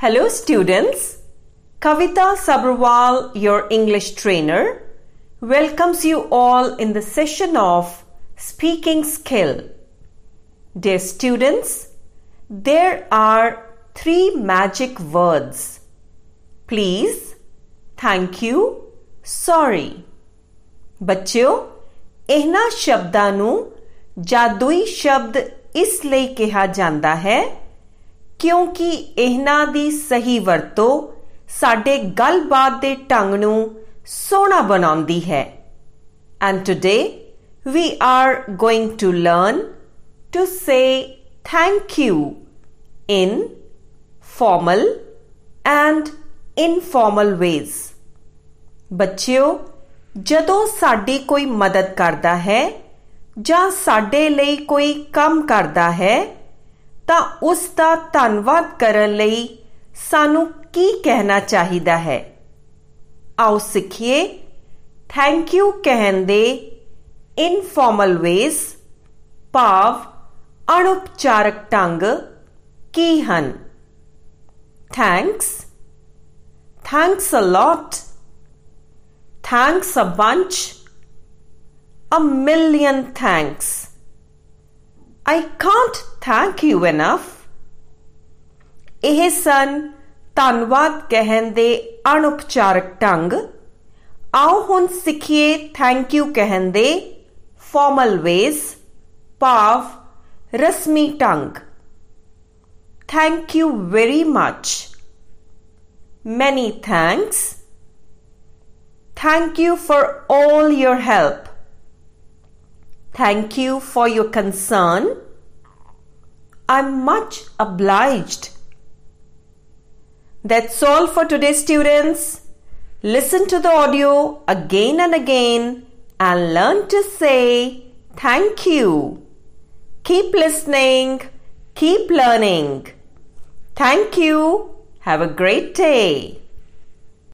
Hello, students. Kavita Sabrawal, your English trainer, welcomes you all in the session of speaking skill. Dear students, there are three magic words. Please, thank you, sorry. ਬੱਚਿਓ ਇਹਨਾਂ ਸ਼ਬਦਾਂ ਨੂੰ ਜਾਦੂਈ ਸ਼ਬਦ ਇਸ ਲਈ ਕਿਹਾ ਜਾਂਦਾ ਹੈ ਕਿਉਂਕਿ ਇਹਨਾਂ ਦੀ ਸਹੀ ਵਰਤੋਂ ਸਾਡੇ ਗੱਲਬਾਤ ਦੇ ਢੰਗ ਨੂੰ ਸੋਹਣਾ ਬਣਾਉਂਦੀ ਹੈ। And today we are going to learn to say thank you in formal and informal ways. ਬੱਚਿਓ, ਜਦੋਂ ਸਾਡੀ ਕੋਈ ਮਦਦ ਕਰਦਾ ਹੈ ਜਾਂ ਸਾਡੇ ਲਈ ਕੋਈ ਕੰਮ ਕਰਦਾ ਹੈ ਤਾਂ ਉਸ ਦਾ ਧੰਨਵਾਦ ਕਰਨ ਲਈ ਸਾਨੂੰ ਕੀ ਕਹਿਣਾ ਚਾਹੀਦਾ ਹੈ ਆਓ ਸਿੱਖੀਏ ਥੈਂਕ ਯੂ ਕਹਿਣ ਦੇ ਇਨਫਾਰਮਲ ਵੇਸ ਭਾਵ ਅਣਉਪਚਾਰਕ ਢੰਗ ਕੀ ਹਨ thanks thanks a lot Thanks a bunch. A million thanks. I can't thank you enough. ਇਹ ਸਨ ਧੰਨਵਾਦ ਕਹਿਣ ਦੇ ਅਣਉਪਚਾਰਕ ਢੰਗ ਆਓ ਹੁਣ ਸਿੱਖੀਏ ਥੈਂਕ ਯੂ ਕਹਿਣ ਦੇ ਫਾਰਮਲ ਵੇਸ ਭਾਵ ਰਸਮੀ ਢੰਗ thank you very much many thanks Thank you for all your help. Thank you for your concern. I'm much obliged. That's all for today, students. Listen to the audio again and again and learn to say thank you. Keep listening, keep learning. Thank you. Have a great day.